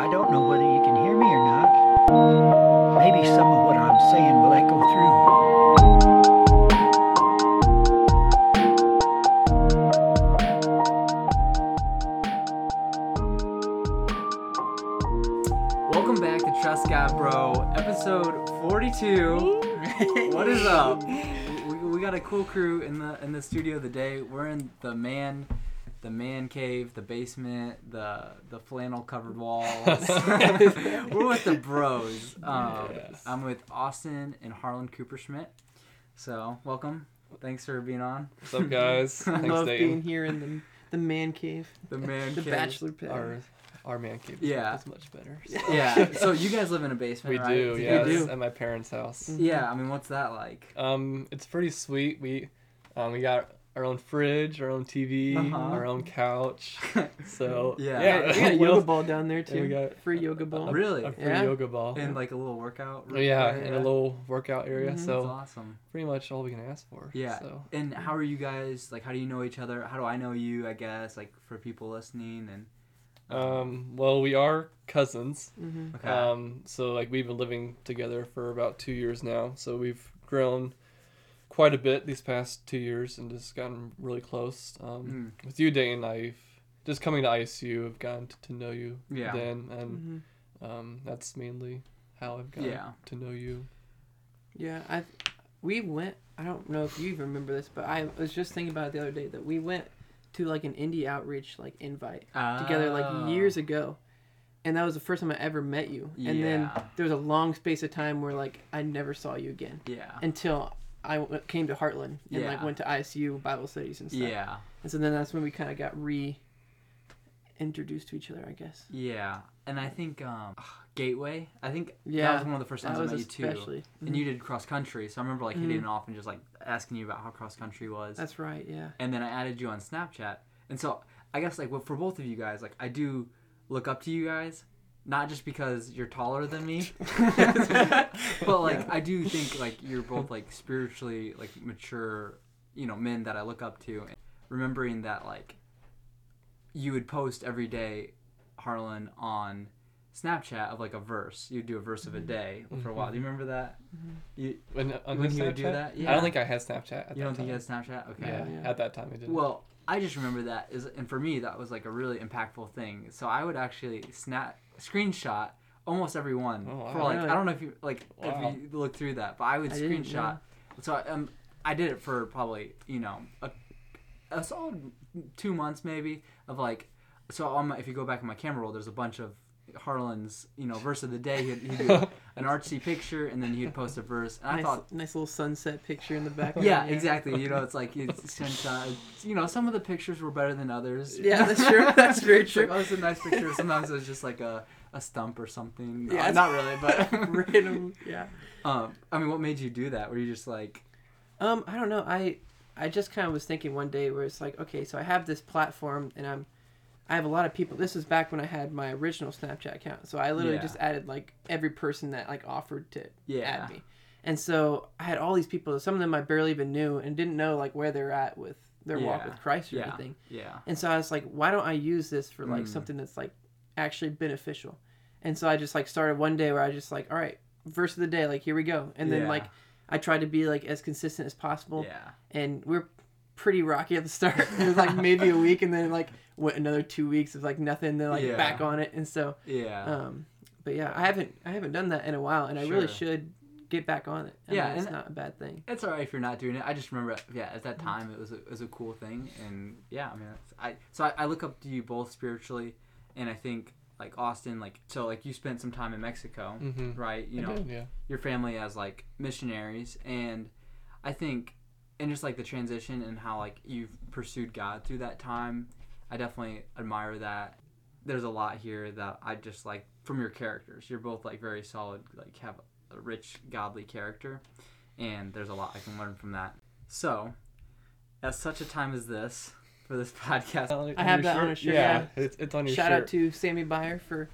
I don't know whether you can hear me or not. Maybe some of what I'm saying will echo through. Welcome back to Trust God Bro, episode 42. what is up? We, got a cool crew in the in the studio today. We're in the man the man cave, the basement, the the flannel covered walls. We're with the bros. Um, Yes. I'm with Austin and Harlan Cooper Schmidt. So welcome. Thanks for being on. What's up, guys? Thanks, Love Dayton. being here in the the man cave, The man the cave. bachelor pad. Our, our man cave Yeah. is much better. Yeah. So you guys live in a basement, We right? do, Together? yes, do. at my parents' house. Yeah. I mean, what's that like? Um, it's pretty sweet. We, um, we got our own fridge, our own TV, Uh-huh. our own couch. So Yeah. yeah, we got a yoga ball down there Yeah, we too. got Free yoga ball. Really? a free Yeah. yoga ball. In like a little workout. Yeah, area? in a little workout area. Mhm. That's So awesome. pretty much all we can ask for. Yeah. So And how are you guys? Like, how do you know each other? How do I know you? I guess like for people listening and. um, well, we are cousins. hmm Okay. Um, so like we've been living together for about two years now. So we've grown quite a bit these past two years and just gotten really close. Um, Mm. With you, Dane, I've just coming to ISU, I've gotten to, to know you Yeah. then, and hmm um, that's mainly how I've gotten Yeah. to know you. Yeah, I we went. I don't know if you even remember this, but I was just thinking about it the other day that we went to like an indie outreach like invite together Oh. like years ago, and that was the first time I ever met you. And then there was a long space of time where like I never saw you again Yeah. until I w- came to Heartland and like went to ISU Bible studies and stuff. Yeah. And so then that's when we kind of got re introduced to each other, I guess. Yeah. And I think um, Gateway. I think yeah, that was one of the first times I met you too. especially. And you did cross country, so I remember like hitting Mhm. it off and just like asking you about how cross country was. That's right. Yeah. and then I added you on Snapchat. And so I guess like well, for both of you guys, like I do look up to you guys, not just because you're taller than me, but like I do think like you're both like spiritually like mature, you know, men that I look up to. And Remembering that like you would post every day, Harlan on Snapchat of like a verse. You'd do a verse of a mm-hmm. day for a mm-hmm. while. Do you remember that? Mm-hmm. You When, uh, on When his you would do Snapchat? that? I don't think I had Snapchat. At you that don't think you had Snapchat? Okay. Yeah, Yeah. at that time I didn't. Well, I just remember that is, and for me that was like a really impactful thing. So I would actually snap, screenshot almost every one Oh, wow. for like Really? I don't know if you like Wow. if you look through that, but I would I screenshot. So I, um, I did it for probably you know a, a solid two months maybe of like. So on my, if you go back in my camera roll, there's a bunch of Harlan's you know verse of the day. He'd, he'd do an artsy picture and then he'd post a verse. And I nice, thought nice little sunset picture in the background. yeah, exactly. You know, it's like it's screenshot. You know, some of the pictures were better than others. Yeah, that's true. That's very It's like, true. oh, it's a nice picture. Sometimes it was just like a, a stump or something. Yeah, Uh, not really, but Random. Yeah. um, I mean, what made you do that? Were you just like, Um, I don't know. I I just kind of was thinking one day where it's like, okay, so I have this platform and I'm I have a lot of people. This is back when I had my original Snapchat account. So I literally Yeah. just added like every person that like offered to yeah, add me. And so I had all these people, some of them I barely even knew and didn't know like where they're at with their walk with Christ or Yeah. anything. yeah, And so I was like, why don't I use this for like Mm. something that's like actually beneficial? And so I just like started one day where I just like, all right, verse of the day, like here we go. And then like I tried to be like as consistent as possible. yeah, And we're pretty rocky at the start. it was like maybe a week and then like went another two weeks of like nothing, then like Yeah. back on it. And so yeah, um but yeah, I haven't I haven't done that in a while and I really should get back on it. I Yeah, mean, it's and- not a bad thing. It's alright if you're not doing it. I just remember, yeah, at that Mm-hmm. time it was a, it was a cool thing, and yeah, I mean, it's, I so I, I look up to you both spiritually, and I think like Austin, like so, like you spent some time in Mexico, Mhm. right? You I know, did, yeah. your family as like missionaries and i think and just like the transition and how like you've pursued god through that time i definitely admire that there's a lot here that i just like from your characters you're both like very solid like have a rich godly character and there's a lot i can learn from that so at such a time as this for this podcast I have your that on a shirt, Yeah, yeah. It's, it's on your Shout shirt. out to Sammy Byer for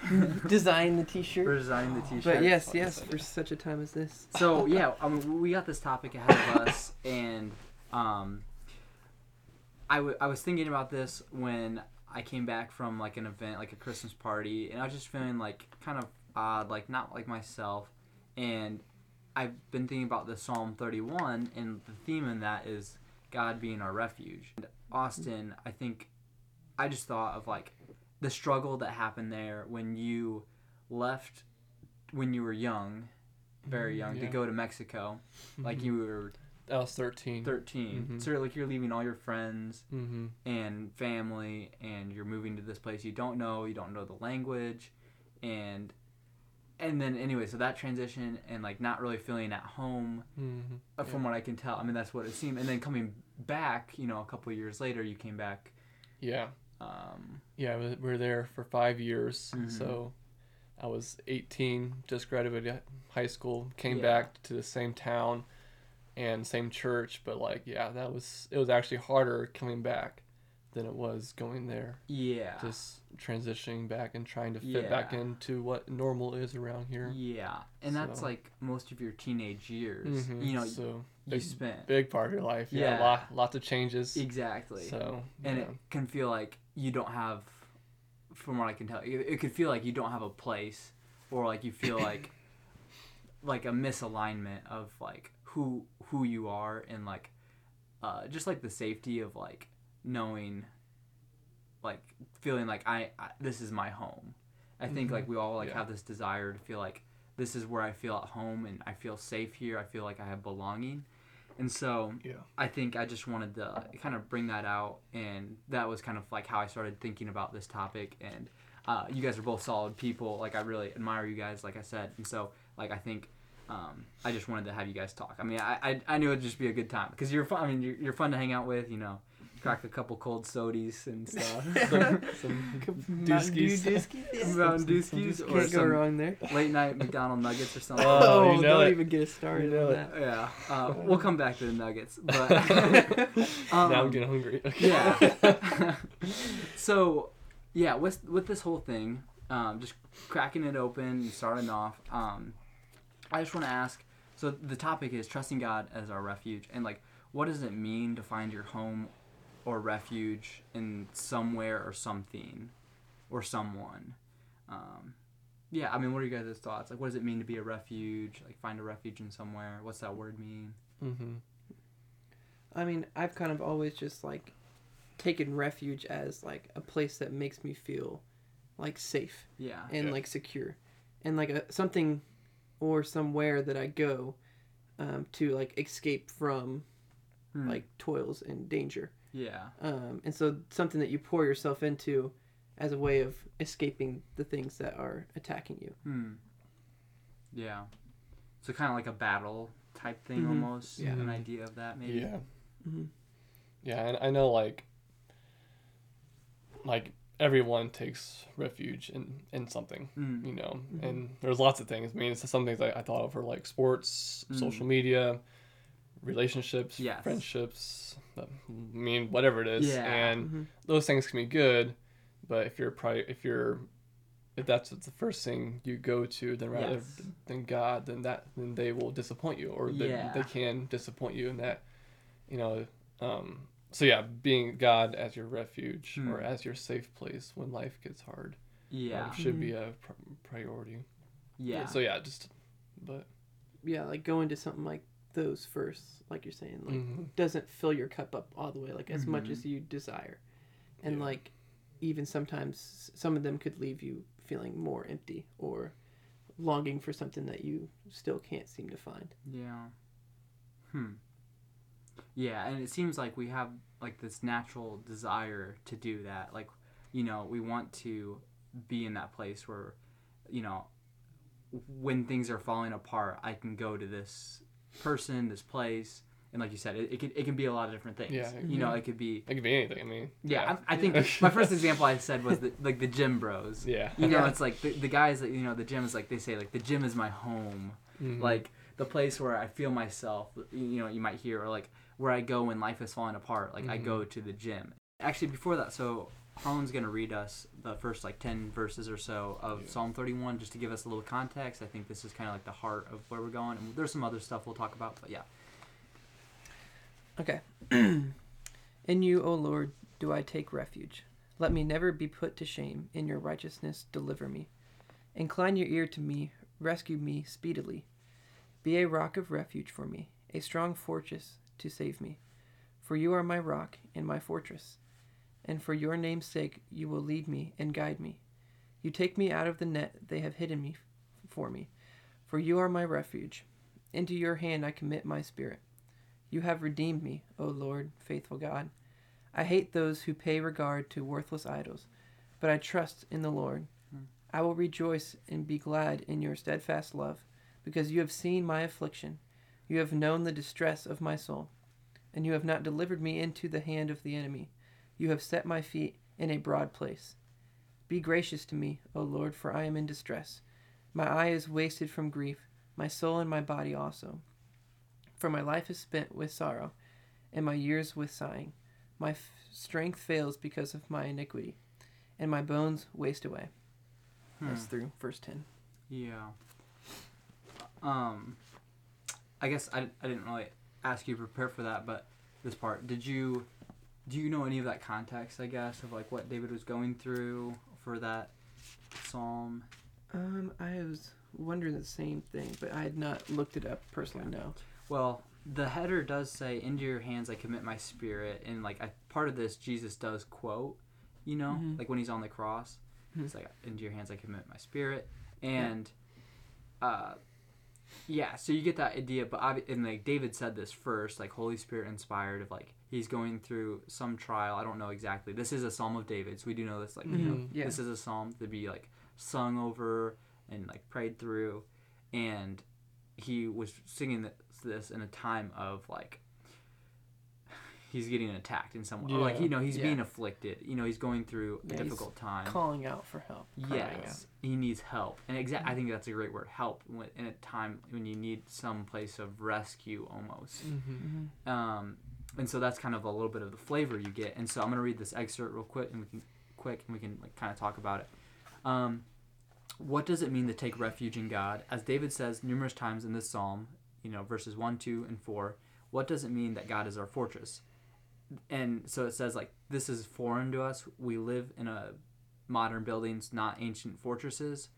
designing the t-shirt. for designing the t-shirt But yes, yes, for such a time as this. so yeah, I mean, we got this topic ahead of us, and um, I, w- I was thinking about this when I came back from like an event, like a Christmas party, and I was just feeling like kind of odd, like not like myself. And I've been thinking about the Psalm 31, and the theme in that is God being our refuge. And Austin, I think, I just thought of like the struggle that happened there when you left when you were young, very young, to go to Mexico. Like Mhm. you were I was 13. 13. Mhm. So like you're leaving all your friends Mm-hmm. and family and you're moving to this place you don't know, you don't know the language and and then anyway, so that transition and like not really feeling at home Mm-hmm. uh, from what I can tell. I mean that's what it seemed and then coming back, you know, a couple of years later you came back Yeah. Um Yeah, we we were there for five years. Mhm. So I was 18, just graduated high school, came Yeah. back to the same town and same church. But like, yeah, that was it was actually harder coming back than it was going there. yeah. Just transitioning back and trying to fit back into what normal is around here. Yeah. And that's like most of your teenage years. Mhm. You know, so you big, spent big part of your life. Yeah, Yeah. lot, lots of changes. exactly. So and yeah. it can feel like you don't have from what i can tell it, it could feel like you don't have a place or like you feel like like a misalignment of like who who you are and like uh just like the safety of like knowing like feeling like i, I this is my home i think Mhm. like we all like Yeah. have this desire to feel like this is where i feel at home and i feel safe here i feel like i have belonging and so Yeah. I think I just wanted to kind of bring that out, and that was kind of like how I started thinking about this topic. And uh, you guys are both solid people. Like I really admire you guys, like I said, and so like I think um, I just wanted to have you guys talk. I mean, I I, I knew it'd just be a good time because you're fun. I mean, you're, you're fun to hang out with. You know, crack a couple cold sodies and stuff. Some Mountain Dooskies. Dew Dooskies. Mountain Dooskies or Can't go some wrong there. late night McDonald nuggets or something. Oh, Oh, you know don't it. even get us started You know on it. that. Yeah, uh, we'll come back to the nuggets, but um, now I'm getting hungry. yeah. so, yeah, with with this whole thing, um, just cracking it open and starting off, um, I just want to ask. So the topic is trusting God as our refuge, and like, what does it mean to find your home or refuge in somewhere or something or someone? Um, yeah, I mean, what are you guys' thoughts? Like, what does it mean to be a refuge? Like, find a refuge in somewhere. What's that word mean? mm-hmm. I mean, I've kind of always just like taken refuge as like a place that makes me feel like safe Yeah. and Yeah. like secure, and like a something or somewhere that I go um, to like escape from Hmm. like toils and danger. Yeah. Um, and so something that you pour yourself into as a way of escaping the things that are attacking you. Hmm. Yeah. So kind of like a battle type thing, Mhm. almost. Yeah. An idea of that, maybe. Yeah. hmm Yeah, and I know like like everyone takes refuge in in something, Mm. you know. Mhm. And there's lots of things. I mean, it's some things I, I thought of are like sports, Mm. social media, relationships, Yes. friendships. I mean, whatever it is. Yeah. And Mhm. those things can be good, but if you're probably if you're if that's the first thing you go to, then rather Yes. than God, then that then they will disappoint you, or they, Yeah. they can disappoint you and that, you know. Um, so yeah, being God as your refuge Hmm. or as your safe place when life gets hard um, Yeah. should be a pr- priority. Yeah. So yeah, just but Yeah, like going to something like those first, like you're saying, like mhm. doesn't fill your cup up all the way, like as much Mhm. as you desire, and Yeah. like even sometimes some of them could leave you feeling more empty or longing for something that you still can't seem to find. Yeah. Hmm. Yeah, and it seems like we have like this natural desire to do that. Like, you know, we want to be in that place where, you know, when things are falling apart, I can go to this person, this place, and like you said, it, it can it can be a lot of different things. Yeah. You know, it could be it could be anything. I mean, yeah. I, I think my first example I said was the, like the gym bros. yeah, You know, Yeah. it's like the, the guys that you know the gym is like they say like the gym is my home Mhm. like the place where I feel myself. You know, you might hear or like where I go when life is falling apart. Like I Mhm. go to the gym. Actually, before that, so Harlan's gonna read us the first like ten verses or so of Yeah. Psalm thirty-one, just to give us a little context. I think this is kind of like the heart of where we're going, and there's some other stuff we'll talk about. But yeah, Okay. In you, O Lord, do I take refuge. Let me never be put to shame. In your righteousness, deliver me. Incline your ear to me. Rescue me speedily. Be a rock of refuge for me, a strong fortress to save me. For you are my rock and my fortress, and for your name's sake you will lead me and guide me. You take me out of the net they have hidden me for me, for you are my refuge. Into your hand I commit my spirit. You have redeemed me, O Lord, faithful God. I hate those who pay regard to worthless idols, but I trust in the Lord. Hmm. I will rejoice and be glad in your steadfast love, because you have seen my affliction. You have known the distress of my soul, and you have not delivered me into the hand of the enemy. You have set my feet in a broad place. Be gracious to me, O Lord, for I am in distress. My eye is wasted from grief, my soul and my body also. For my life is spent with sorrow, and my years with sighing. My f- strength fails because of my iniquity, and my bones waste away. That's Hmm. through verse 10. Yeah. Um, I guess I, I didn't really ask you to prepare for that, but this part, did you do you know any of that context? I guess of like what David was going through for that psalm. Um, I was wondering the same thing, but I had not looked it up personally. No. Well, the header does say, "Into your hands I commit my spirit," and like I, part of this, Jesus does quote, you know, Mhm. like when he's on the cross, Mhm. it's like, "Into your hands I commit my spirit," and, uh, yeah. So you get that idea, but obvi- and like David said this first, like Holy Spirit inspired, of like he's going through some trial. I don't know exactly. This is a Psalm of David, so we do know this. Like you know, Mhm. Yeah. this is a psalm to be like sung over and like prayed through, and he was singing this in a time of like he's getting attacked in some way. Or, like you know he's Yeah. being afflicted. You know he's going through a Yeah, difficult time. Calling out for help. crying out. Yes, he needs help, and exact. I think that's a great word, help. When, in a time when you need some place of rescue, almost. Mm-hmm. Mhm. Um, and so that's kind of a little bit of the flavor you get. And so I'm gonna read this excerpt real quick, and we can quick, and we can like kind of talk about it. Um, what does it mean to take refuge in God? As David says numerous times in this psalm, you know, verses one, two, and four. What does it mean that God is our fortress? And so it says like this is foreign to us. We live in a modern buildings, not ancient fortresses,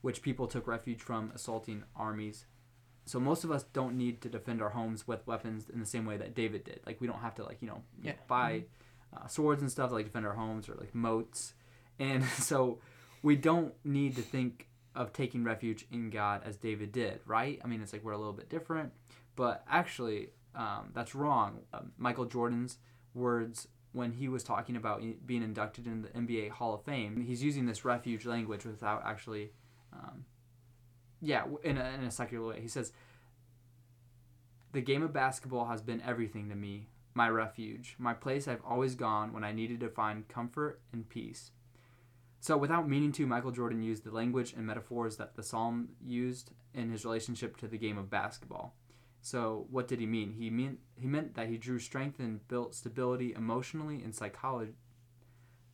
which people took refuge from assaulting armies so most of us don't need to defend our homes with weapons in the same way that David did. Like we don't have to like you know Yeah. buy uh, swords and stuff to, like defend our homes or like moats, and so we don't need to think of taking refuge in God as David did, right? I mean, it's like we're a little bit different, but actually um, that's wrong. Um, Michael Jordan's words when he was talking about being inducted in the NBA Hall of Fame, he's using this refuge language without actually. Um, yeah, in a, in a secular way. He says, The game of basketball has been everything to me, my refuge, my place I've always gone when I needed to find comfort and peace. So, without meaning to, Michael Jordan used the language and metaphors that the psalm used in his relationship to the game of basketball. So, what did he mean? He meant he meant that he drew strength and built stability emotionally and psychology,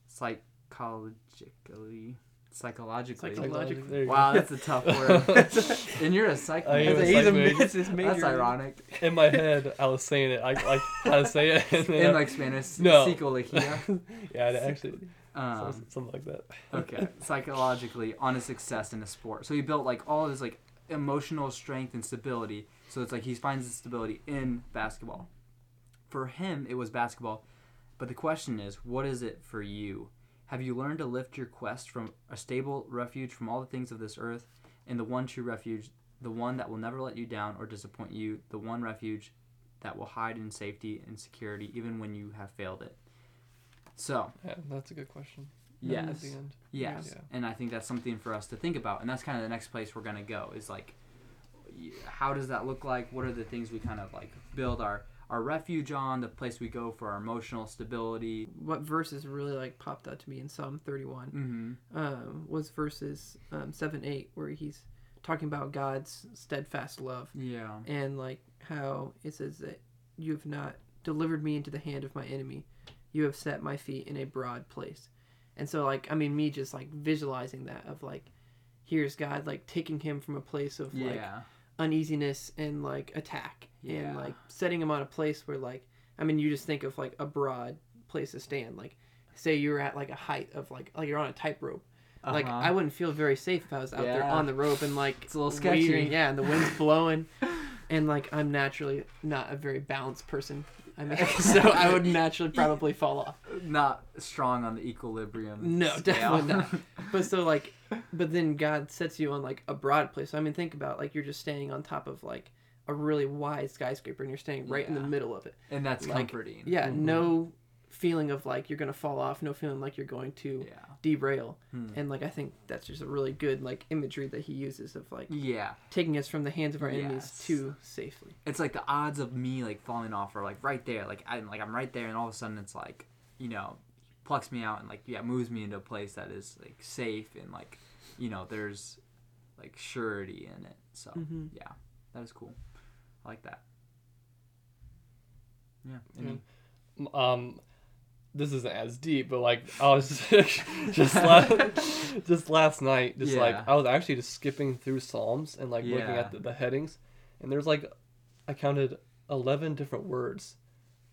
psychologically, psychologically. Psychologically. There you go. Wow, that's a tough word. and you're a psych I am major. a He's a, psych major. that's his major. That's ironic. In my head, I was saying it. I like how to say it. And In I- like Spanish, No. psicología. yeah, it actually Um, something like that. okay, psychologically on his success in a sport. So he built like all his like emotional strength and stability. So it's like he finds the stability in basketball. For him, it was basketball. But the question is, what is it for you? Have you learned to lift your quest from a stable refuge from all the things of this earth and the one true refuge, the one that will never let you down or disappoint you, the one refuge that will hide in safety and security even when you have failed it? So, Yeah, that's a good question. yes. At the end. Yes, Yeah. and I think that's something for us to think about, and that's kind of the next place we're gonna go. Is like, how does that look like? What are the things we kind of like build our our refuge on? The place we go for our emotional stability. What verses really like popped out to me in Psalm 31 Mm-hmm. um, was verses um, 7 8, where he's talking about God's steadfast love Yeah. and like how it says that you have not delivered me into the hand of my enemy, you have set my feet in a broad place. And so, like, I mean, me just like visualizing that of like, here's God like taking him from a place of like Yeah. uneasiness and like attack Yeah. and like setting him on a place where like I mean you just think of like a broad place to stand like say you're at like a height of like like you're on a tightrope. Like Uh-huh. I wouldn't feel very safe if I was out there on the rope and like It's a little sketchy. weaving- Yeah, and the wind's blowing, and like I'm naturally not a very balanced person. I mean, so I would naturally probably fall off. not strong on the equilibrium. No, scale. definitely not. But so like, but then God sets you on like a broad place. I mean, think about like you're just standing on top of like a really wide skyscraper and you're standing right in the middle of it. and that's Like, comforting. Yeah, Mhm. no feeling of like you're gonna fall off. No feeling like you're going to Yeah. derail. Hmm. And like I think that's just a really good like imagery that he uses of like Yeah. taking us from the hands of our enemies Yes. to safely. It's like the odds of me like falling off are like right there. Like I'm like I'm right there, and all of a sudden it's like you know plucks me out and like yeah moves me into a place that is like safe and like you know there's like surety in it. So Mhm. yeah, that is cool. I like that. Yeah. Yeah. Any, um this isn't as deep but like i was just last, just last night just like i was actually just skipping through psalms and like looking at the, the headings and there's like i counted 11 different words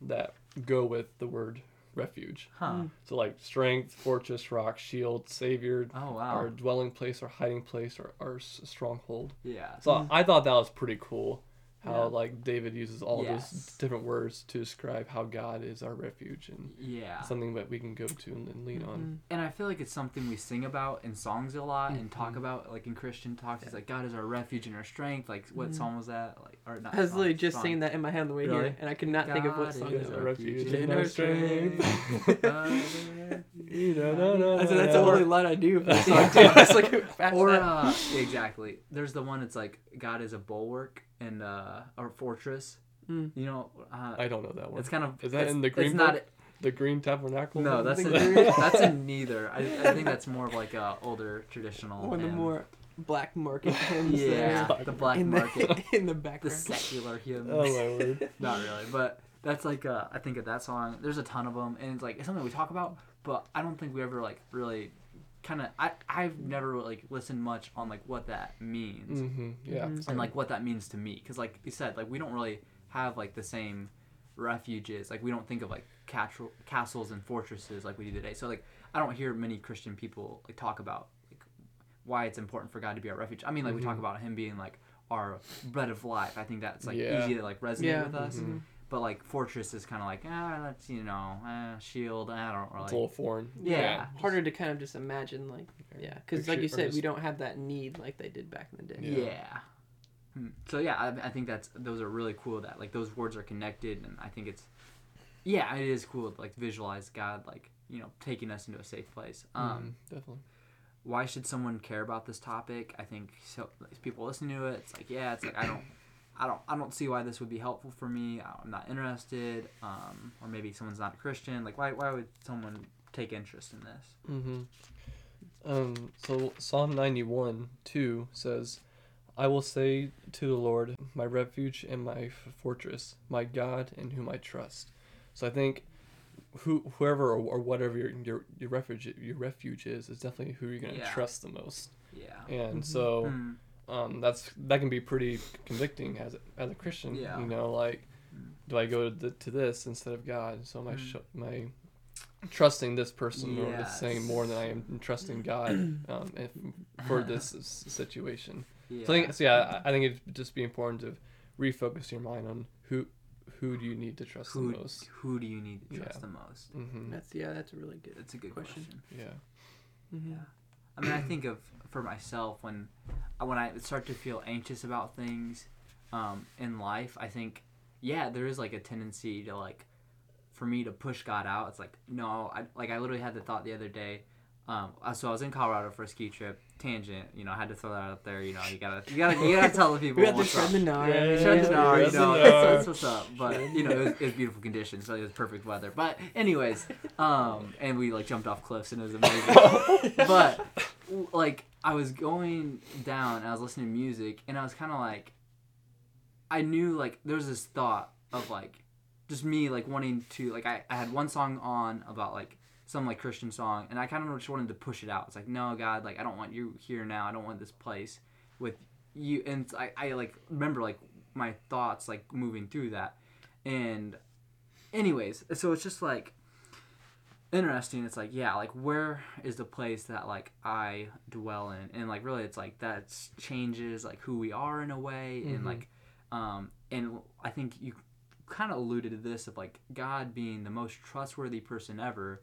that go with the word refuge huh. so like strength fortress rock shield savior Oh wow. our dwelling place our hiding place or our s- stronghold yeah. so i thought that was pretty cool how Yeah. like david uses all Yes. those different words to describe how god is our refuge and Yeah. something that we can go to and, and lean on. And I feel like it's something we sing about in songs a lot and talk Mhm. about like in Christian talks. It's like God is our refuge and our strength. Like what Mhm. psalm was that? Like or not? I was song, literally just song. singing that in my head on the way Really? here, and I could not think of what God song is it our was. refuge in and our our strength. Uh, I said that's the Or- only line I do. of song, too. I like, fast or uh, exactly. There's the one. It's like God is a bulwark and uh, or fortress. Mm. You know, uh, I don't know that one. it's kind of Is that it's- in the Green It's not. The Green Tabernacle. No, that's think? in, that's in neither. I, I think that's more of like a older traditional. one of the more black market hymns Yeah, there the black in market. the in the back the secular hymns. oh my word. Not really, but that's like uh, I think of that song. There's a ton of them, and it's like it's something we talk about, but I don't think we ever like really kind of. I I've never like listened much on like what that means hmm Yeah. Mhm. and like what that means to me, because like you said, like we don't really have like the same refuges. Like we don't think of like castle, castles and fortresses like we do today. So like I don't hear many Christian people like talk about like why it's important for God to be our refuge. I mean, like we talk Mhm. about Him being like our bread of life. I think that's like Yeah. easy to like resonate Yeah. with us. But like fortress is kind of like ah, that's you know, eh, shield. I don't really. It's a little foreign. Yeah. harder to kind of just imagine, like yeah, because like you or said, just- we don't have that need like they did back in the day. Yeah. Yeah. Hmm. So yeah, I, I think that's those are really cool. That like those words are connected, and I think it's yeah, it is cool to like visualize God like you know taking us into a safe place. Um, Mhm, definitely. why should someone care about this topic? I think so. like, people listening to it, it's like yeah, it's like I don't. I don't, I don't see why this would be helpful for me. I'm not interested. Um, or maybe someone's not a Christian. Like, why, why would someone take interest in this? Mm-hmm. Um, so Psalm 91, 2 says, I will say to the Lord, my refuge and my fortress, my God in whom I trust. So I think who, whoever or, or whatever your, your, your refuge your refuge is, is definitely who you're going to Yeah. trust the most. Yeah. And Mhm. so Hmm. Um, that's that can be pretty convicting as a, as a Christian. Yeah. You know, like, Mm. do I go to, the, to this instead of God? So am I Mm. sh- am I trusting this person or this Yes. saying more than I am trusting God um, if, for this situation? Yeah. So I think so yeah, I I think it'd just be important to refocus your mind on who who do you need to trust who, the most. who do you need to trust Yeah. the most? hmm That's yeah, that's a really good. That's a good Question. question. Yeah. Mhm. Yeah. I mean, I think of for myself when when I start to feel anxious about things um, in life. I think, yeah, there is like a tendency to like for me to push God out. It's like no, I like I literally had the thought the other day. Um, uh, so I was in Colorado for a ski trip. Tangent, you know, I had to throw that out there. You know, you gotta, you gotta, you gotta tell the people We got to shred the gnar. Yeah, Shred yeah, the yeah. gnar, you know, that's, that's what's up. But you know, it was, it was beautiful conditions, so it was perfect weather. But anyways, um, and we like jumped off cliffs and it was amazing. but like I was going down, and I was listening to music, and I was kind of like, I knew like there was this thought of like, just me like wanting to like I, I had one song on about like some like Christian song, and I kind of just wanted to push it out. It's like no God, like I don't want you here now. I don't want this place with you. And I I like remember like my thoughts like moving through that, and anyways, so it's just like interesting. It's like, yeah, like where is the place that like I dwell in, and like really, it's like that changes like who we are in a way, and Mhm. like, um, and I think you kind of alluded to this of like God being the most trustworthy person ever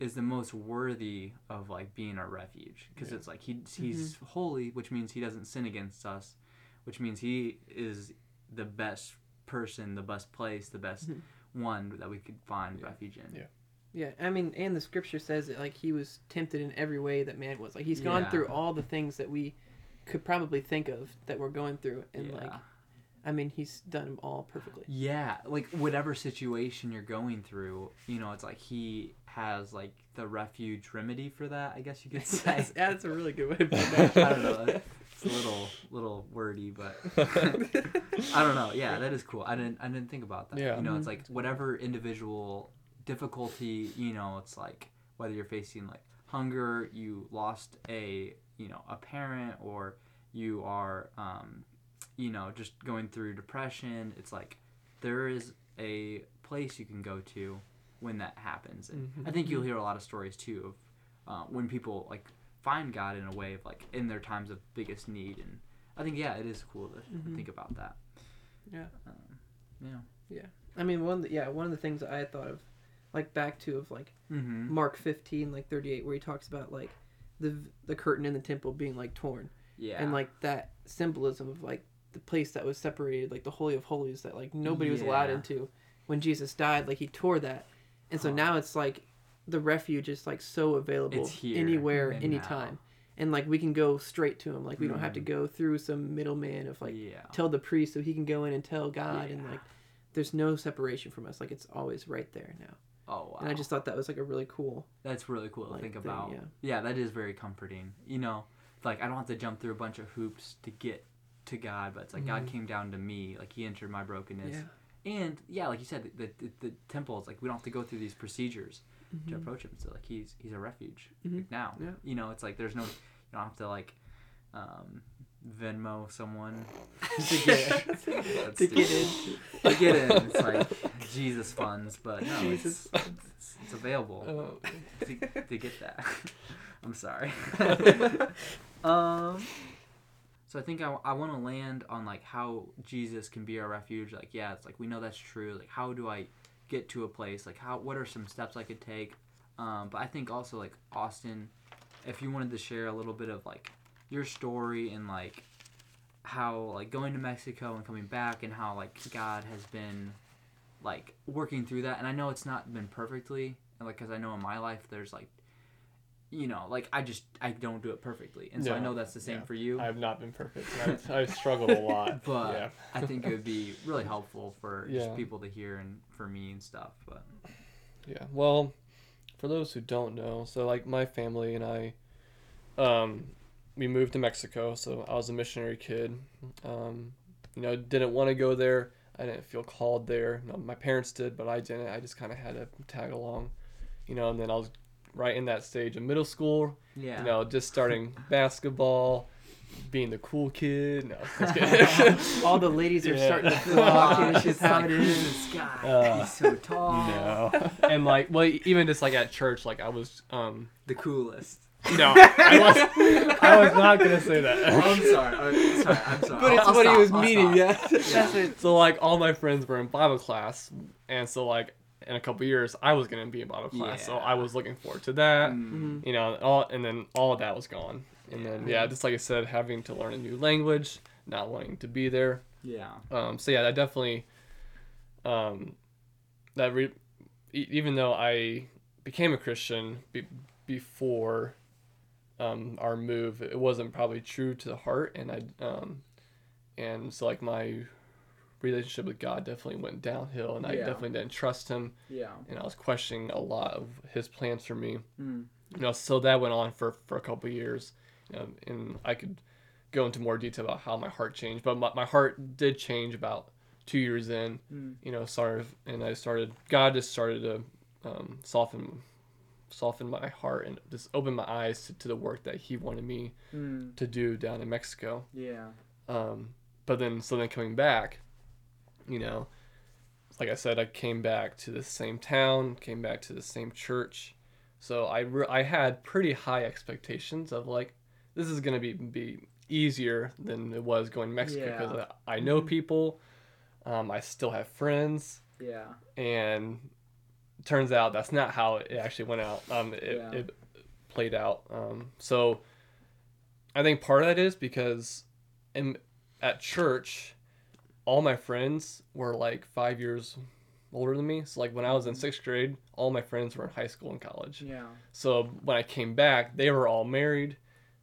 is the most worthy of like being our refuge because Yeah. it's like he he's holy which means he doesn't sin against us which means he is the best person the best place the best Mhm. one that we could find Yeah. refuge in Yeah. Yeah, I mean, and the scripture says that like he was tempted in every way that man was. Like he's gone Yeah. through all the things that we could probably think of that we're going through, and yeah. like, I mean, he's done them all perfectly. Yeah, like whatever situation you're going through, you know, it's like he has like the refuge remedy for that. I guess you could say. that's, that's a really good way to put I don't know. It's a little little wordy, but I don't know. Yeah, that is cool. I didn't I didn't think about that. Yeah. You know, it's Mhm. like whatever individual difficulty, you know, it's like whether you're facing like hunger, you lost a, you know, a parent or you are um, you know, just going through depression, it's like there is a place you can go to when that happens. And Mhm. I think you'll hear a lot of stories too of uh, when people like find God in a way of like in their times of biggest need and I think yeah, it is cool to Mhm. think about that. Yeah. Um, yeah. I mean, one the, yeah, one of the things that I had thought of, like back to of like Mm-hmm. Mark fifteen, like thirty eight, where he talks about like the the curtain in the temple being like torn, Yeah. and like that symbolism of like the place that was separated, like the holy of holies that like nobody was allowed into when Jesus died. Like he tore that, and so Huh. now it's like the refuge is like so available anywhere, anytime, and like we can go straight to him. Like we don't have to Mhm. go through some middleman of like yeah. tell the priest so he can go in and tell God, and like there's no separation from us. Like it's always right there now. Oh wow. And I just thought that was like a really cool. That's really cool to like, think thing, about. yeah. yeah, that is very comforting. You know, like I don't have to jump through a bunch of hoops to get to God, but it's like God Mhm. came down to me, like He entered my brokenness. Yeah. And yeah, like you said, the, the, the temple is like we don't have to go through these procedures to Mhm. approach Him. So like He's He's a refuge Mhm. like, now. Yeah. You know, it's like there's no, you don't have to like um, Venmo someone to get to get in. to get in. It's like Jesus funds, but no, Jesus it's, it's, it's available Uh, to, to get that. I'm sorry. um, so I think I, I want to land on like how Jesus can be our refuge. Like, yeah, it's like we know that's true. Like, how do I get to a place? Like, how what are some steps I could take? Um, but I think also like Austin, if you wanted to share a little bit of like your story and like how like going to Mexico and coming back and how like God has been like working through that and I know it's not been perfectly and like because I know in my life there's like you know like I just I don't do it perfectly and so I know that's the same yeah. for you I have not been perfect. I've, I've struggled a lot. but yeah. I think it would be really helpful for Yeah. just people to hear and for me and stuff but Yeah. Well, for those who don't know, so like my family and I, um, we moved to Mexico. So I was a missionary kid. Um, you know, didn't want to go there. I didn't feel called there. No, my parents did, but I didn't. I just kind of had to tag along. You know, and then I was right in that stage of middle school. yeah You know, just starting basketball, being the cool kid. No, just kidding. All the ladies are Yeah. starting to flock, and it's just how like, it who's is. this guy Uh, he's so tall no. and like, well, even just like at church, like I was, um, the coolest no, I was, I was not gonna say that. I'm sorry I'm sorry I'm sorry But I'll- it's I'll what he was I'll meaning, stop. yeah. It. So like all my friends were in Bible class, and so like in a couple years I was gonna be in Bible class, so I was looking forward to that. Mm. Mhm. You know, all and then all of that was gone, and then Yeah. yeah, just like I said, having to learn a new language, not wanting to be there. yeah Um, so yeah, that definitely, um, that re- e- even though I became a Christian be- before um, our move, it wasn't probably true to the heart, and I um, and so like my relationship with God definitely went downhill, and I Yeah. definitely didn't trust Him, yeah and I was questioning a lot of His plans for me. Mm. You know, so that went on for for a couple of years, you know, and I could go into more detail about how my heart changed, but my, my heart did change about two years in. Mm. You know, started and I started. God just started to um, soften soften my heart and just open my eyes to, to the work that He wanted me Mm. to do down in Mexico. yeah Um, but then, so then coming back, you know, like I said, I came back to the same town, came back to the same church, So I re- I had pretty high expectations of like this is gonna be be easier than it was going to Mexico because Yeah. I, I know Mhm. people, um, I still have friends, Yeah. and turns out that's not how it actually went out. Um, it, Yeah. it played out. Um, so I think part of that is because in at church, all my friends were like five years older than me. So like when I was in sixth grade, all my friends were in high school and college. Yeah. So when I came back, they were all married.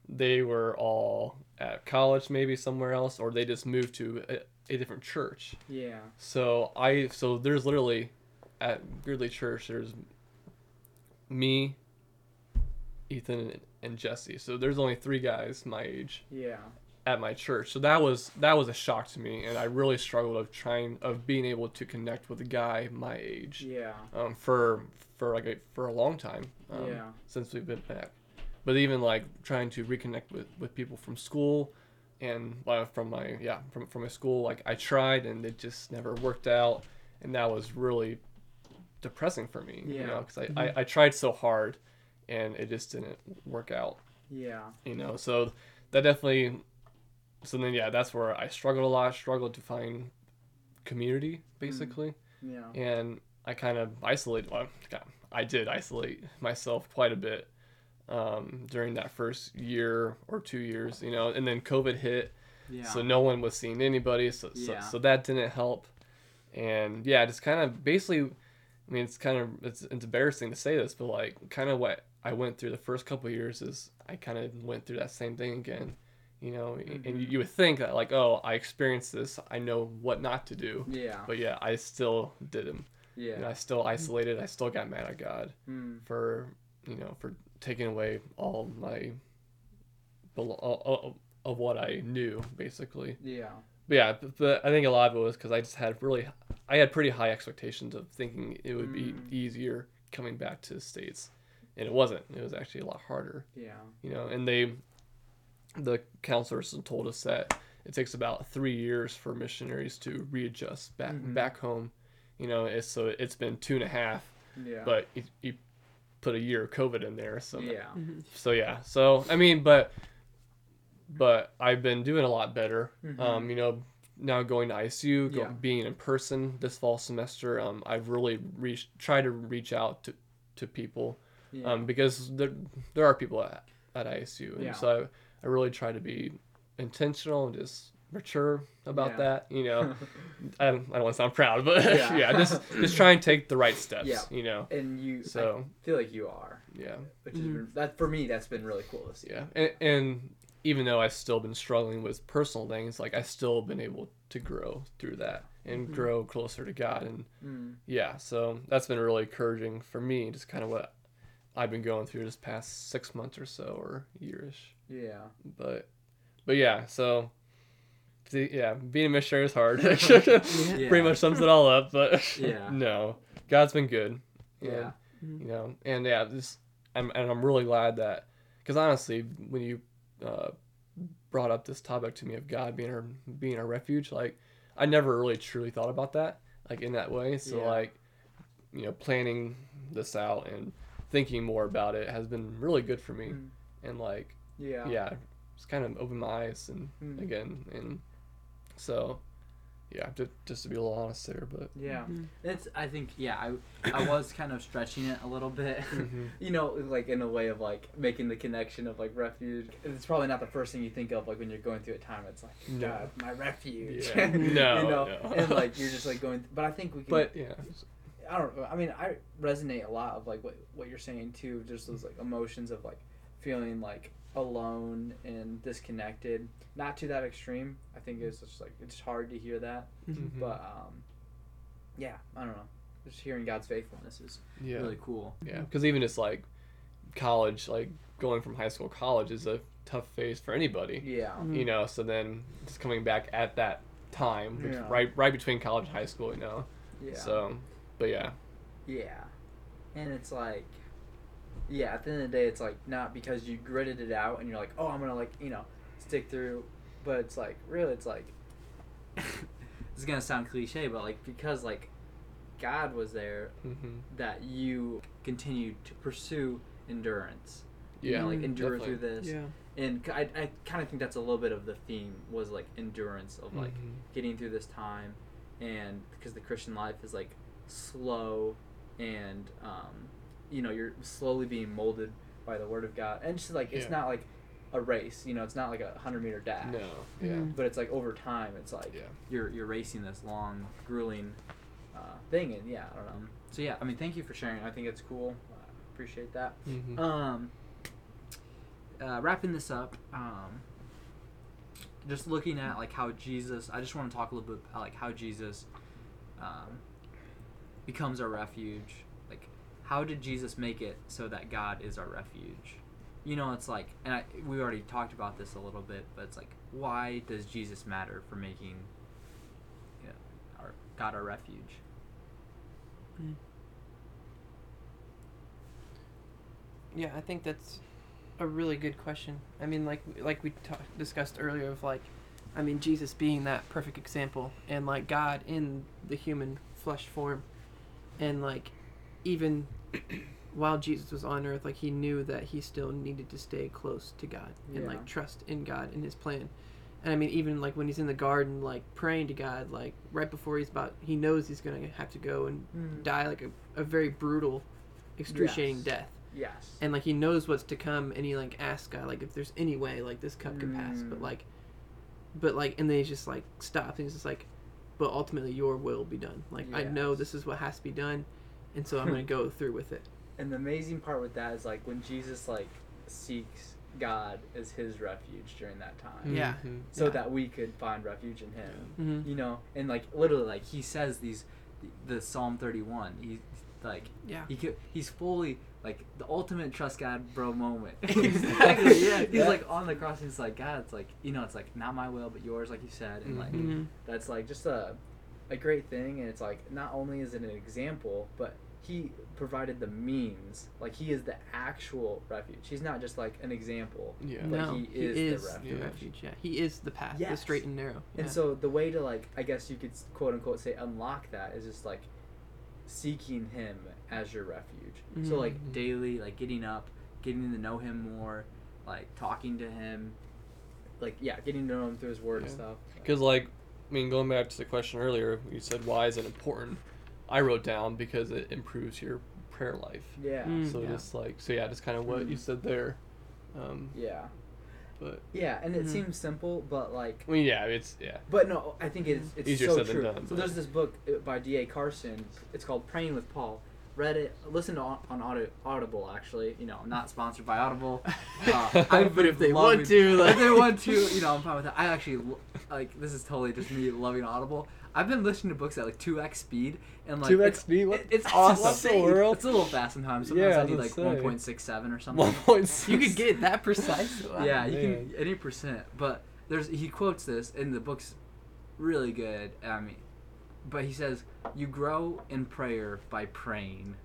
They were all at college, maybe somewhere else, or they just moved to a, a different church. Yeah. So I so there's literally at Gridley Church there's me, Ethan, and Jesse. So there's only three guys my age Yeah. at my church. So that was that was a shock to me, and I really struggled of trying of being able to connect with a guy my age Yeah. um, for for like a, for a long time um, Yeah. since we've been back. But even like trying to reconnect with, with people from school and uh, from my yeah from from my school, like I tried and it just never worked out, and that was really depressing for me. You know, because I, I I tried so hard, and it just didn't work out Yeah. you know so that definitely so then yeah that's where i struggled a lot struggled to find community basically Yeah. and i kind of isolated well God, i did isolate myself quite a bit um, during that first year or two years you know and then covid hit Yeah. so no one was seeing anybody so, Yeah. so, so that didn't help and yeah just kind of basically i mean it's kind of it's, it's embarrassing to say this but like kind of what i went through the first couple of years is i kind of went through that same thing again you know and you, you would think that like oh i experienced this i know what not to do yeah. but yeah i still did them Yeah. and i still isolated i still got mad at god Mm. for you know for taking away all my all- of what i knew basically Yeah. but yeah, but, but I think a lot of it was because I just had really, I had pretty high expectations of thinking it would be Mm. easier coming back to the states, and it wasn't. It was actually a lot harder, Yeah. you know. And they, the counselors told us that it takes about three years for missionaries to readjust back Mhm. back home, you know. It's, so it's been two and a half, Yeah. but you, you put a year of COVID in there, so yeah. so yeah so i mean but but i've been doing a lot better Mhm. um you know now going to ISU go, Yeah. being in person this fall semester um i've really reached try to reach out to to people Yeah. um because there there are people at, at isu and Yeah. so I, I really try to be intentional and just mature about Yeah. that you know I, don't, I don't want to sound proud but Yeah. yeah, just just try and take the right steps Yeah. you know and you so I feel like you are, yeah which has Mhm. that for me. That's been really cool to see. Yeah, and, and even though I've still been struggling with personal things, like I've still been able to grow through that and Mhm. grow closer to God. And Mm. yeah, so that's been really encouraging for me, just kind of what I've been going through this past six months or so or yearish. Yeah. But but yeah, so yeah, being a missionary is hard. Yeah. Pretty much sums it all up. But Yeah. no, God's been good. Yeah. And, you know, and yeah, this I'm and I'm really glad that because honestly, when you uh, brought up this topic to me of God being our being our refuge, like I never really truly thought about that like in that way. So Yeah. like, you know, planning this out and thinking more about it has been really good for me. Mm. And like, Yeah. yeah, it's kind of opened my eyes and Mm. again and so yeah, just, just to be a little honest there, but Yeah. Mhm. It's. I think. Yeah. I. I was kind of stretching it a little bit. Mhm. you know, like in a way of like making the connection of like refuge. It's probably not the first thing you think of like when you're going through a time. It's like No. God, my refuge. Yeah. No, you know, no. and like you're just like going. But I think we can. but yeah, I don't. I mean, I resonate a lot of like what what you're saying too. Just those like emotions of like feeling like alone and disconnected. Not to that extreme. I think it's just like it's hard to hear that, Mhm. but um, yeah, I don't know. Just hearing God's faithfulness is yeah. really cool. Yeah, because even just like college, like going from high school college is a tough phase for anybody. Yeah. Mhm. You know, so then just coming back at that time, bet- Yeah. right, right between college and high school. You know, Yeah. so, but yeah, Yeah. And it's like, yeah, at the end of the day, it's like not because you gritted it out and you're like, oh, I'm going to, like, you know, stick through. But it's like, really, it's like, this is going to sound cliche, but like, because, like, God was there Mm-hmm. that you continued to pursue endurance. You Yeah. know, like endure definitely. through this. Yeah. And I, I kind of think that's a little bit of the theme was like endurance of like Mhm. getting through this time, and because the Christian life is like slow, and um, you know you're slowly being molded by the Word of God, and just like it's Yeah. not like a race. You know, it's not like a hundred meter dash. No. Yeah. Mhm. But it's like over time, it's like Yeah. you're you're racing this long, grueling uh, thing, and yeah, I don't know. So yeah, I mean, thank you for sharing. I think it's cool. Uh, appreciate that. Mhm. Um, uh, wrapping this up, um, just looking at like how Jesus. I just want to talk a little bit about like how Jesus um, becomes our refuge. How did Jesus make it so that God is our refuge? You know, it's like, and I, we already talked about this a little bit, but it's like, why does Jesus matter for making, you know, our God our refuge? Hmm. Yeah, I think that's a really good question. I mean, like like we ta- discussed earlier, of like, I mean, Jesus being that perfect example, and like God in the human flesh form, and like, even while Jesus was on earth, like he knew that he still needed to stay close to God and Yeah. like trust in God and His plan. And I mean, even like when he's in the garden, like praying to God, like right before he's about, he knows he's gonna have to go and die like a, a very brutal, excruciating Yes. death Yes. and like he knows what's to come and he like asks god like if there's any way like this cup can pass but Mm. like but like and then he's just like stops and he's just like but ultimately your will be done like i know this is what has to be done and so i'm gonna go through with it And the amazing part with that is like when Jesus like seeks God as his refuge during that time. Yeah. Mhm. So Yeah. that we could find refuge in him. mm-hmm. You know, and like literally like he says these the, the Psalm 31. He like yeah he could, he's fully like the ultimate trust God bro moment. Exactly, yeah. He's Yeah. like on the cross and he's like God, it's like you know, it's like not my will but yours like you said and like Mhm. mm-hmm. that's like just a a great thing and it's like not only is it an example but he provided the means like he is the actual refuge he's not just like an example Yeah. but no he he is is, the the, refuge. refuge. yeah he is the path the straight and narrow and so the way to like i guess you could quote unquote say unlock that is just like seeking him as your refuge so Mhm. like daily like getting up getting to know him more like talking to him like yeah getting to know him through his word and stuff Because, like, I mean, going back to the question earlier, you said why is it important? I wrote down because it improves your prayer life. yeah Mm. So yeah. just like, so yeah, just kind of what you Mhm. said there. Um, yeah but yeah and it Mhm. seems simple but like I mean, yeah, it's yeah. But no, I think it's it's Easier so said than true. done, so there's this book uh, by D.A. Carson. It's called Praying with Paul. Read it. Listen to on, on Audible. Actually, you know, I'm not sponsored by Audible. Uh, I've But if they want loving- to, like- if they want to, you know, I'm fine with that. I actually like this is totally just me loving Audible. I've been listening to books at like two x speed and like 2x speed? What- it- it's what awesome. the world? It's a little fast sometimes. Sometimes Yeah, I I need like 1.67 or something. One point six. you could get that precise Wow. Yeah, you Man. can any percent. But there's he quotes this and the book's really good. I mean, but he says you grow in prayer by praying.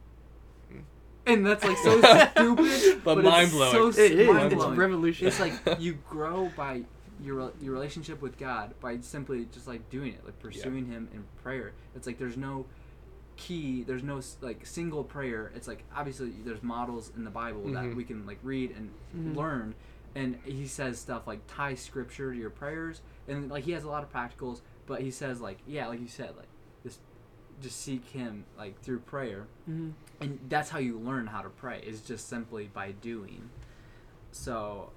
And that's like so stupid, But but, mind-blowing. It's so it is mind it's revolutionary It's like you grow by your your relationship with God by simply just like doing it, like pursuing Him in prayer. It's like there's no key, there's no like single prayer. It's like obviously there's models in the Bible that Mhm. we can like read and Mhm. learn. And he says stuff like tie scripture to your prayers, and like he has a lot of practicals. But he says like yeah, like you said, like just just seek Him like through prayer Mhm. and that's how you learn how to pray is just simply by doing so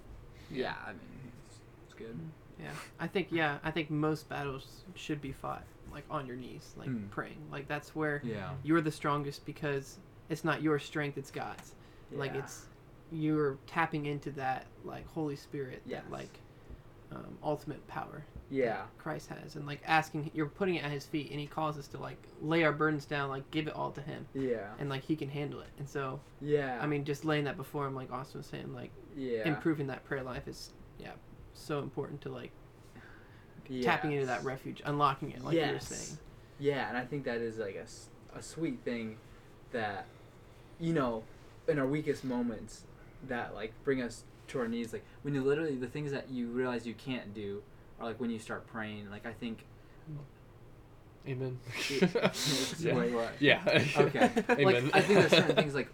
yeah i mean it's, it's good Yeah, I think yeah, I think most battles should be fought like on your knees, like Mm. praying. Like that's where yeah you're the strongest because it's not your strength, it's God's. Like it's you're tapping into that like Holy Spirit, Yes. that like um, ultimate power yeah. Christ has, and like asking, you're putting it at His feet, and He calls us to like lay our burdens down, like give it all to Him, yeah. And like He can handle it. And so, yeah. I mean, just laying that before Him, like Austin was saying, like yeah. improving that prayer life is yeah so important to like tapping into that refuge, unlocking it, like you were Yes. saying. yeah and i think that is like a, a sweet thing that you know in our weakest moments that like bring us to our knees like when you literally the things that you realize you can't do are like when you start praying like i think Amen. yeah. Wait, what? Yeah. Okay. Amen. Like I think there's certain things like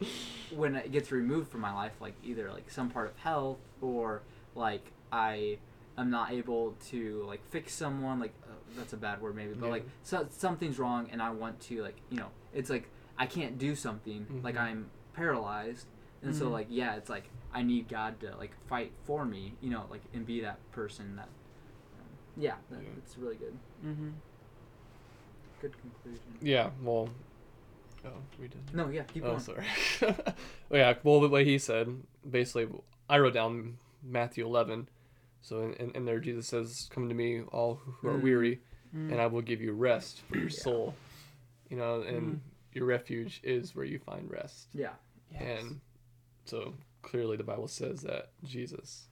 when it gets removed from my life, like either like some part of health or like I am not able to like fix someone. Like uh, that's a bad word maybe, but Yeah. like so, something's wrong and I want to like you know it's like I can't do something. Like Mhm. I'm paralyzed, and so Mhm. like yeah, it's like I need God to like fight for me. You know, like and be that person that. Um, yeah, that, Yeah. it's really good. Mm-hmm. Good conclusion. yeah. Well. Oh, we did. No, yeah, keep Oh, going. sorry. well, yeah. Well, the way he said, basically, I wrote down Matthew 11. So in, in, in there, Jesus says, "Come to me, all who are Mm. weary, Mm. and I will give you rest for your Yeah. soul." You know, and Mm. your refuge is where you find rest. Yeah. Yes. And so clearly, the Bible says that Jesus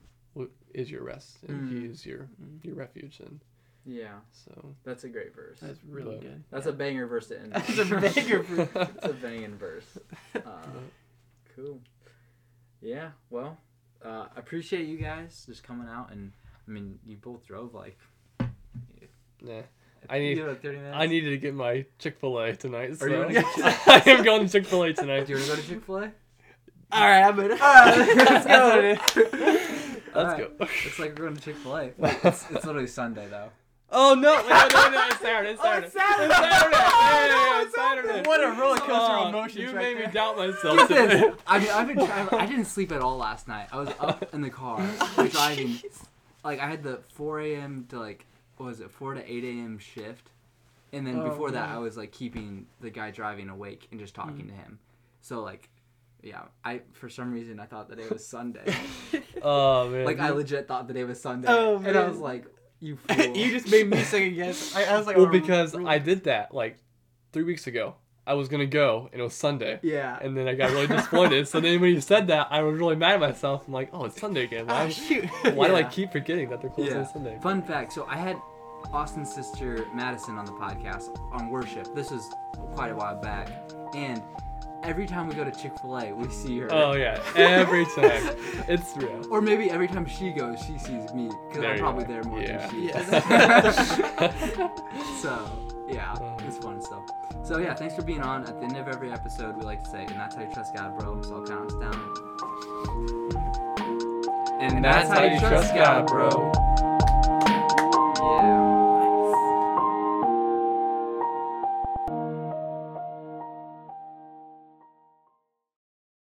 is your rest, and Mm. He is your Mm. your refuge. And Yeah, so, that's a great verse. That's really But- good. That's Yeah. a banger verse to end. That's a banger verse. It's a banging verse. Uh, cool. Yeah. Well, uh, appreciate you guys just coming out and I mean you both drove like. Yeah. I need- like. I needed to get my Chick Fil A tonight. So Are you gonna get- I am going to Chick Fil A tonight. Do you want to go to Chick Fil A? All right, I'm gonna. Let's go. Let's Alright. go. It's like we're going to Chick Fil A. It's, it's literally Sunday though. Oh no! Wait, no, no, no, it's Saturday. It's Oh, Saturday. it's Saturday. It's Saturday. Yeah, yeah, yeah, Oh, it's Saturday. What a roller coaster of Oh, emotions You right made there. me doubt myself. Get today. I mean, I've been trying. I didn't sleep at all last night. I was up in the car driving. Like I had the 4 a.m. to like what was it 4 to 8 a.m. shift, and then Oh, before that. I was like keeping the guy driving awake and just talking Mm. to him. So like, yeah, I for some reason I thought that it was Sunday. Oh man. like I legit thought that it was Sunday, Oh, and I was like, you fool. you just made me second guess. I, I was like, well oh, because really? I did that like three weeks ago. I was gonna go and it was Sunday. yeah. And then I got really disappointed. so then when you said that, I was really mad at myself. I'm like, oh, it's Sunday again. Why, ah, shoot. why do I keep forgetting that they're closed Yeah. on Sunday? Fun fact: so I had Austin's sister Madison on the podcast on worship. This was quite a while back, and every time we go to Chick Fil A, we see her. Oh yeah, every time. It's real. Or maybe every time she goes, she sees me because I'm probably are. there more Yeah. than she is. so yeah, Oh. it's fun stuff. So yeah, thanks for being on. At the end of every episode, we like to say, "And that's how you trust God, bro." So I'll count us down. And, And that's how you trust God, bro.